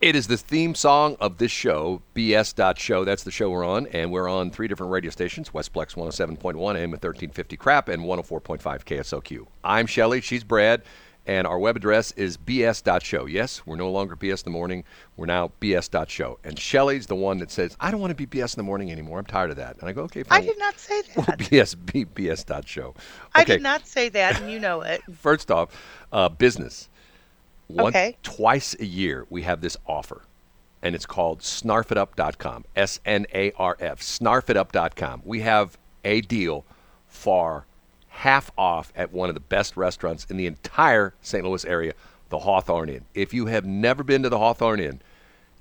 It is the theme song of this show, BS.show. That's the show we're on, and we're on three different radio stations Westplex 107.1, AM at 1350 Crap, and 104.5 KSLQ. I'm Shelley, she's Brad, and our web address is BS.show. Yes, we're no longer BS in the morning, we're now BS.show. And Shelley's the one that says, I don't want to be BS in the morning anymore. I'm tired of that. And I go, okay, fine. I did not say Well, that. BS, B, BS.show. I did not say that, and you know it. First off, uh, business. One, Okay. Twice a year, we have this offer, and it's called snarfitup.com. S N A R F. Snarfitup.com. We have a deal for half off at one of the best restaurants in the entire St. Louis area, the Hawthorne Inn. If you have never been to the Hawthorne Inn,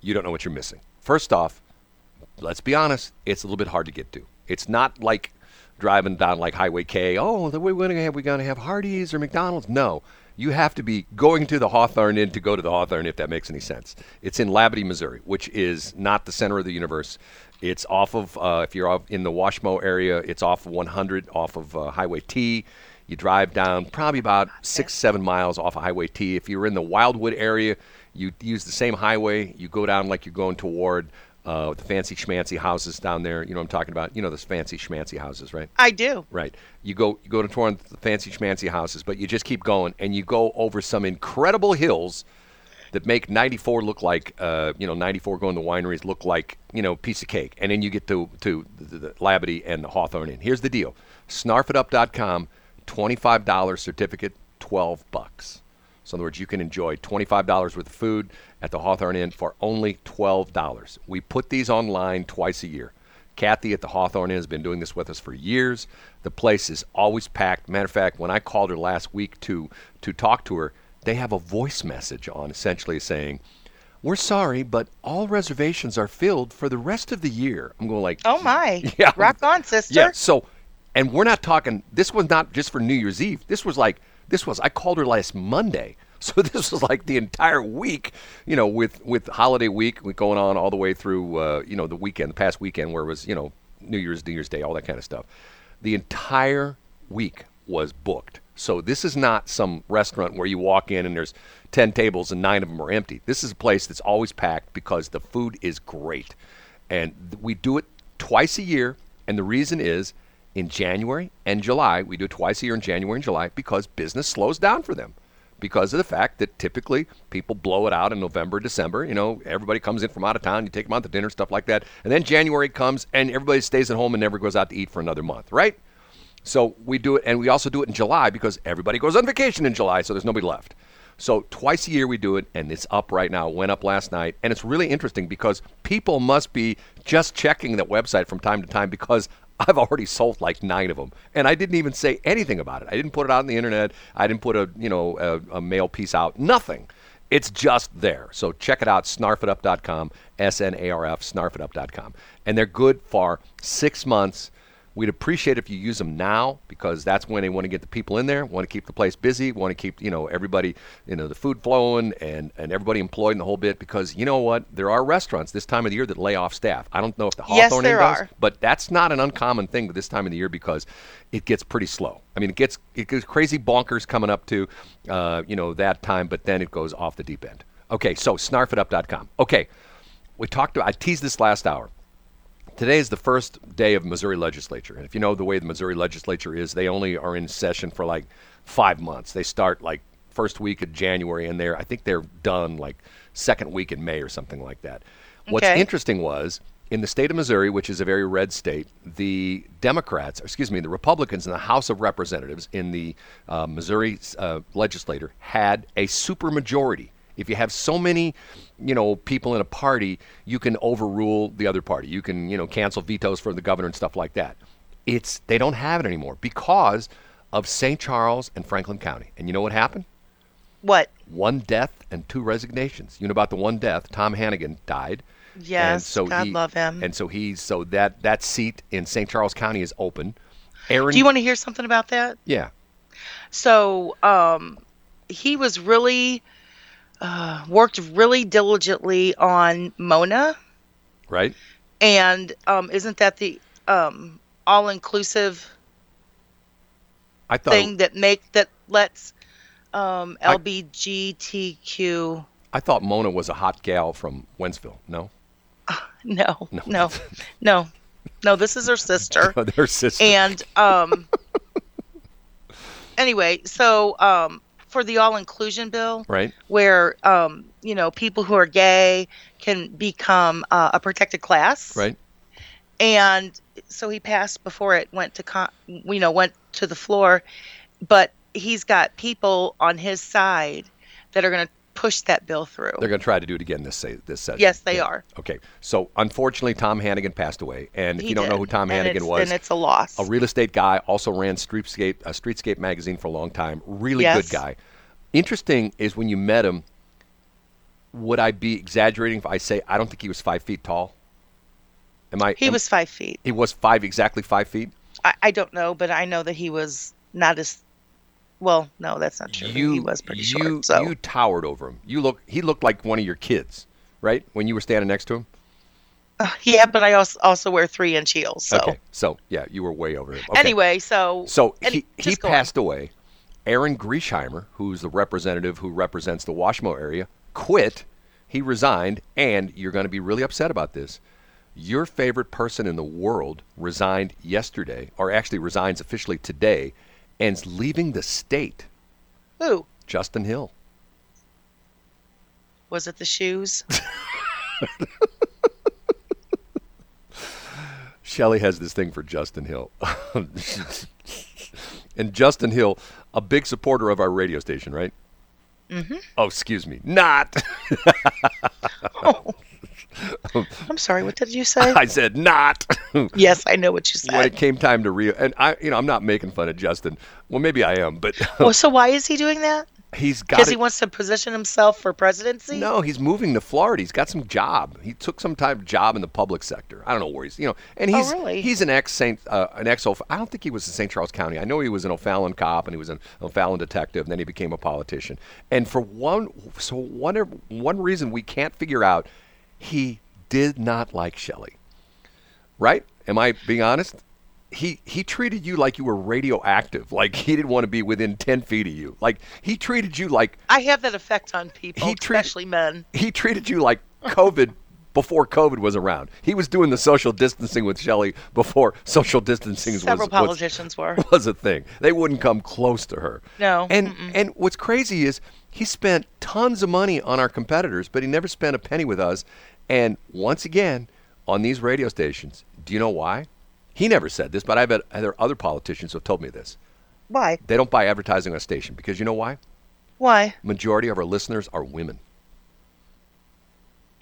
you don't know what you're missing. First off, let's be honest, it's a little bit hard to get to. It's not like driving down like Highway K. Oh, the way we're gonna have we gonna have Hardee's or McDonald's? No, you have to be going to the Hawthorne Inn to go to the Hawthorne, if that makes any sense. It's in Labadie, Missouri, which is not the center of the universe. It's off of uh, if you're in the Washmo area, it's off of 100, off of uh, Highway T. You drive down probably about six, seven miles off of Highway T. If you're in the Wildwood area, you use the same highway. You go down like you're going toward uh, the fancy schmancy houses down there. You know what I'm talking about? You know those fancy schmancy houses, right? I do. Right. You go you go to toward the fancy schmancy houses, but you just keep going and you go over some incredible hills that make 94 look like uh, you know 94 going to wineries look like you know piece of cake and then you get to to the, the Labadie and the Hawthorne Inn. Here's the deal. snarfitup.com $25 certificate 12 bucks. So in other words, you can enjoy $25 worth of food at the Hawthorne Inn for only $12. We put these online twice a year. Kathy at the Hawthorne Inn has been doing this with us for years. The place is always packed. Matter of fact, when I called her last week to to talk to her, they have a voice message on essentially saying, "We're sorry, but all reservations are filled for the rest of the year." I'm going like, Oh my. Yeah. Rock on, sister. yeah. So, and we're not talking. This was not just for New Year's Eve. This was like this was. I called her last Monday. So this was like the entire week, you know, with with holiday week going on all the way through, uh, you know, the weekend, the past weekend where it was, you know, New Year's, New Year's Day, all that kind of stuff. The entire week was booked. So this is not some restaurant where you walk in and there's 10 tables and 9 of them are empty. This is a place that's always packed because the food is great. And we do it twice a year and the reason is in January and July, we do it twice a year in January and July because business slows down for them because of the fact that typically people blow it out in November, December. You know, everybody comes in from out of town, you take them out to dinner, stuff like that. And then January comes and everybody stays at home and never goes out to eat for another month, right? So we do it, and we also do it in July because everybody goes on vacation in July, so there's nobody left. So twice a year we do it, and it's up right now. It went up last night, and it's really interesting because people must be just checking that website from time to time because I've already sold like nine of them, and I didn't even say anything about it. I didn't put it out on the internet. I didn't put a you know a, a mail piece out. Nothing. It's just there. So check it out, snarfitup.com, S N A R F, snarfitup.com. And they're good for six months. We'd appreciate if you use them now because that's when they want to get the people in there, want to keep the place busy, want to keep you know everybody, you know, the food flowing and and everybody employed in the whole bit. Because you know what, there are restaurants this time of the year that lay off staff. I don't know if the Hawthorne there does, are. but that's not an uncommon thing this time of the year because it gets pretty slow. I mean, it gets it gets crazy bonkers coming up to, uh, you know, that time, but then it goes off the deep end. Okay, so snarfitup.com. Okay, we talked. About, I teased this last hour. Today is the first day of Missouri legislature, and if you know the way the Missouri legislature is, they only are in session for like five months. They start like first week of January, and they're I think they're done like second week in May or something like that. What's interesting was in the state of Missouri, which is a very red state, the Democrats, excuse me, the Republicans in the House of Representatives in the uh, Missouri uh, legislature had a supermajority. If you have so many, you know, people in a party, you can overrule the other party. You can, you know, cancel vetoes for the governor and stuff like that. It's they don't have it anymore because of St. Charles and Franklin County. And you know what happened? What? One death and two resignations. You know about the one death? Tom Hannegan died. and Yes. so God he, love him. And so he's so that that seat in St. Charles County is open. Aaron, Do you want to hear something about that? yeah, So, um, he was really uh, worked really diligently on Mona, right? and um, isn't that the um, all-inclusive I thought thing that make that lets um, LBGTQ I thought Mona was a hot gal from Wentzville. No, No, no, no, no. This is her sister. their sister. and um anyway so um for the all inclusion bill right. where um you know people who are gay can become uh, a protected class Right. and so he passed before it went to con- you know went to the floor but he's got people on his side that are going to push that bill through They're going to try to do it again this this session. Yes, they are. Okay. So unfortunately, Tom Hannegan passed away, and if He you don't know who Tom And Hannegan was, and it's a loss a real estate guy, also ran Streetscape, a Streetscape magazine for a long time. Really Yes. good guy. Interesting is when you met him. Would I be exaggerating if I say I don't think he was five feet tall? Am I? he am- was five feet He was five exactly five feet. I, I don't know but i know that he was not as well no that's not true You he was pretty you short so you towered over him. You look. He looked like one of your kids, right? When you were standing next to him. Uh, yeah, but I also also wear three inch heels. So Okay. So yeah, you were way over him. Okay. anyway, so So he, he go on. passed away. Aaron Griesheimer, who's the representative who represents the Washmo area, quit. He resigned, and you're going to be really upset about this. Your favorite person in the world resigned yesterday, or actually resigns officially today, and's leaving the state. Who Justin Hill. was it? The shoes? Shelley has this thing for Justin Hill. and Justin Hill, a big supporter of our radio station, right? Mm-hmm. Oh, excuse me. Not. oh. I'm sorry. What did you say? I said not. yes, I know what you said. when it came time to Rio, and I, you know, I'm not making fun of Justin. Well, maybe I am, but well, so why is he doing that? he's got. Because he wants to position himself for presidency. no, he's moving to Florida. He's got some job. He took some type of job in the public sector. I don't know where he's, you know, and Oh, he's really? he's an ex Saint, uh, an ex. I don't think he was in St. Charles County. I know he was an O'Fallon cop and he was an O'Fallon detective, and then he became a politician. And for one, so one one reason we can't figure out, he did not like Shelley. Right? Am I being honest? He he treated you like you were radioactive. Like he didn't want to be within ten feet of you. Like he treated you like I have that effect on people, He treat- especially men. he treated you like COVID before COVID was around. He was doing the social distancing with Shelley before social distancing was, Several was, politicians were. was a thing. They wouldn't come close to her. No, And and what's crazy is he spent tons of money on our competitors, but he never spent a penny with us. And once again, on these radio stations, do you know why? He never said this, but I've had there are other politicians who have told me this. Why? They don't buy advertising on a station because you know why? Why? Majority of our listeners are women.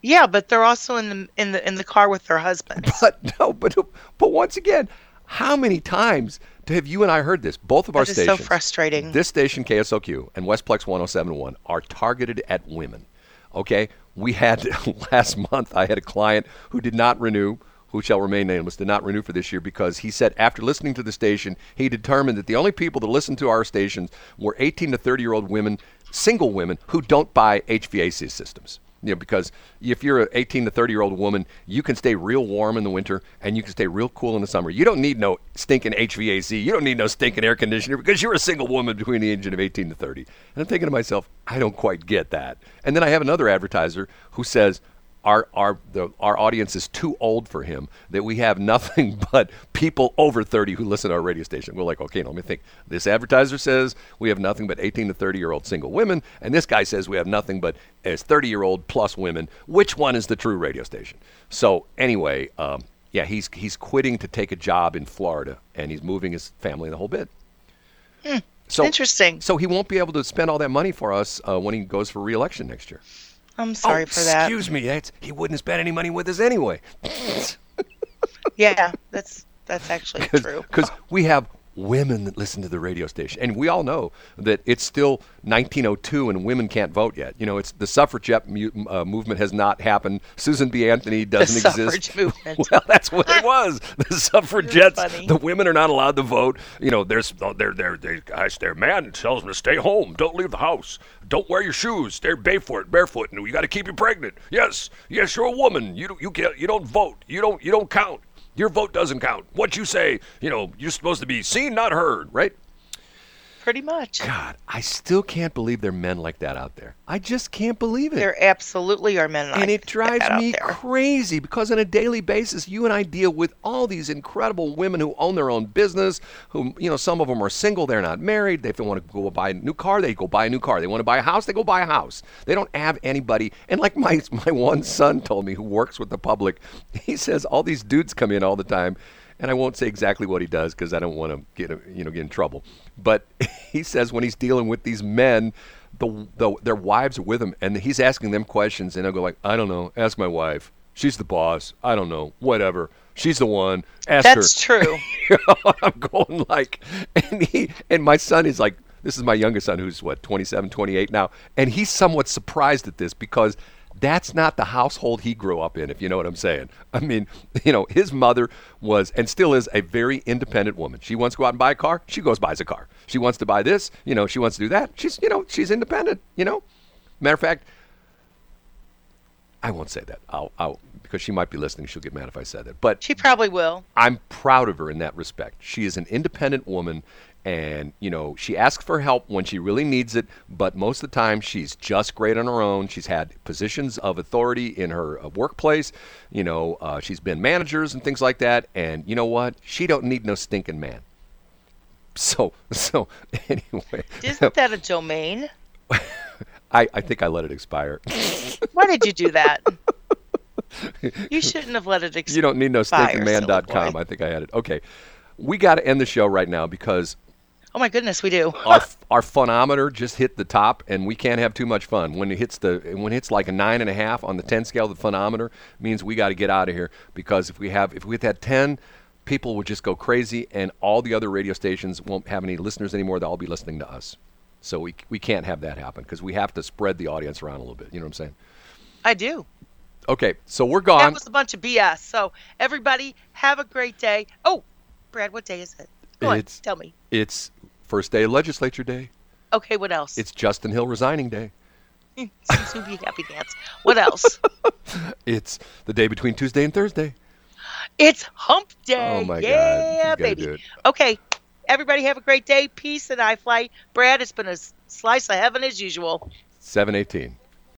Yeah, but they're also in the in the in the car with their husbands. But no, but but once again, how many times have you and I heard this? Both of our That is so frustrating. This station KSLQ and Westplex 1071 are targeted at women. Okay, we had last month. I had a client who did not renew. Who shall remain nameless did not renew for this year because he said after listening to the station, he determined that the only people that listen to our stations were 18 to 30 year old women, single women who don't buy HVAC systems. You know, because if you're an 18 to 30 year old woman, you can stay real warm in the winter and you can stay real cool in the summer. You don't need no stinking HVAC. You don't need no stinking air conditioner because you're a single woman between the age of 18 to 30. And I'm thinking to myself, I don't quite get that. And then I have another advertiser who says, our our the, our audience is too old for him. That we have nothing but people over 30 who listen to our radio station. We're like, okay, now let me think. This advertiser says we have nothing but 18 to 30 year old single women, and this guy says we have nothing but as 30 year old plus women. Which one is the true radio station? So anyway, um, yeah, he's he's quitting to take a job in Florida, and he's moving his family and the whole bit. So Interesting. So he won't be able to spend all that money for us uh, when he goes for reelection next year. I'm oh, sorry oh, for that. Excuse me, that's, he wouldn't spend any money with us anyway. Yeah, that's that's actually true. Because we have women that listen to the radio station, and we all know that it's still 1902 and women can't vote yet. You know, it's the suffragette mu- uh, movement has not happened. Susan B. Anthony doesn't the exist. suffrage movement. Well, that's what it was. The suffragettes, the women are not allowed to vote. You know, there's oh, they're they're they their man tells them to stay home, don't leave the house, don't wear your shoes, stay barefoot, barefoot, and you got to keep you pregnant. Yes, yes, you're a woman. You don't you get you don't vote. You don't you don't count. Your vote doesn't count. What you say, you know, you're supposed to be seen, not heard, right? Pretty much. God, I still can't believe there are men like that out there. I just can't believe it. There absolutely are men like and it drives me crazy because on a daily basis you and I deal with all these incredible women who own their own business who you know some of them are single they're not married they want to go buy a new car they go buy a new car they want to buy a house they go buy a house they don't have anybody and like my my one son told me who works with the public he says all these dudes come in all the time and I won't say exactly what he does because I don't want to get you know get in trouble. But he says when he's dealing with these men, the, the their wives are with him, and he's asking them questions, and they'll go like, "I don't know, ask my wife. She's the boss. I don't know, whatever. She's the one. Ask That's her." true. You know, I'm going like, and he and my son is like, this is my youngest son who's what 27, 28 now, and he's somewhat surprised at this because that's not the household he grew up in, if you know what I'm saying. I mean, you know, his mother was and still is a very independent woman. She wants to go out and buy a car, she goes buys a car. She wants to buy this, you know, she wants to do that. She's, you know, she's independent, you know. Matter of fact, I won't say that. I'll, I'll because she might be listening. She'll get mad if I said that. But She probably will. I'm proud of her in that respect. She is an independent woman and, you know, she asks for help when she really needs it, but most of the time she's just great on her own. She's had positions of authority in her uh, workplace. You know, uh, she's been managers and things like that. And you know what? She don't need no stinking man. So, so anyway, Isn't that a domain? I, I think I let it expire. Why did you do that? You shouldn't have let it expire. you don't need no stinkingman.com. silly boy. I think I had it. Okay. We got to end the show right now because Oh my goodness, we do. our our funometer just hit the top, and we can't have too much fun. When it hits the when it hits like a nine and a half on the ten scale, the funometer means we got to get out of here because if we have if we hit that ten, people would just go crazy, and all the other radio stations won't have any listeners anymore. They'll all be listening to us. So we we can't have that happen because we have to spread the audience around a little bit. You know what I'm saying? I do. Okay, so we're gone. That was a bunch of BS. So everybody, have a great day. Oh, Brad, what day is it? Go on, It's- tell me. It's first day of legislature day. Okay, what else? It's Justin Hill resigning day. Suzuki Happy Dance. What else? It's the day between Tuesday and Thursday. it's Hump Day. Oh my God, yeah, she's baby. Okay, everybody, have a great day. Peace and I fly. Brad, it's been a slice of heaven as usual. Seven eighteen.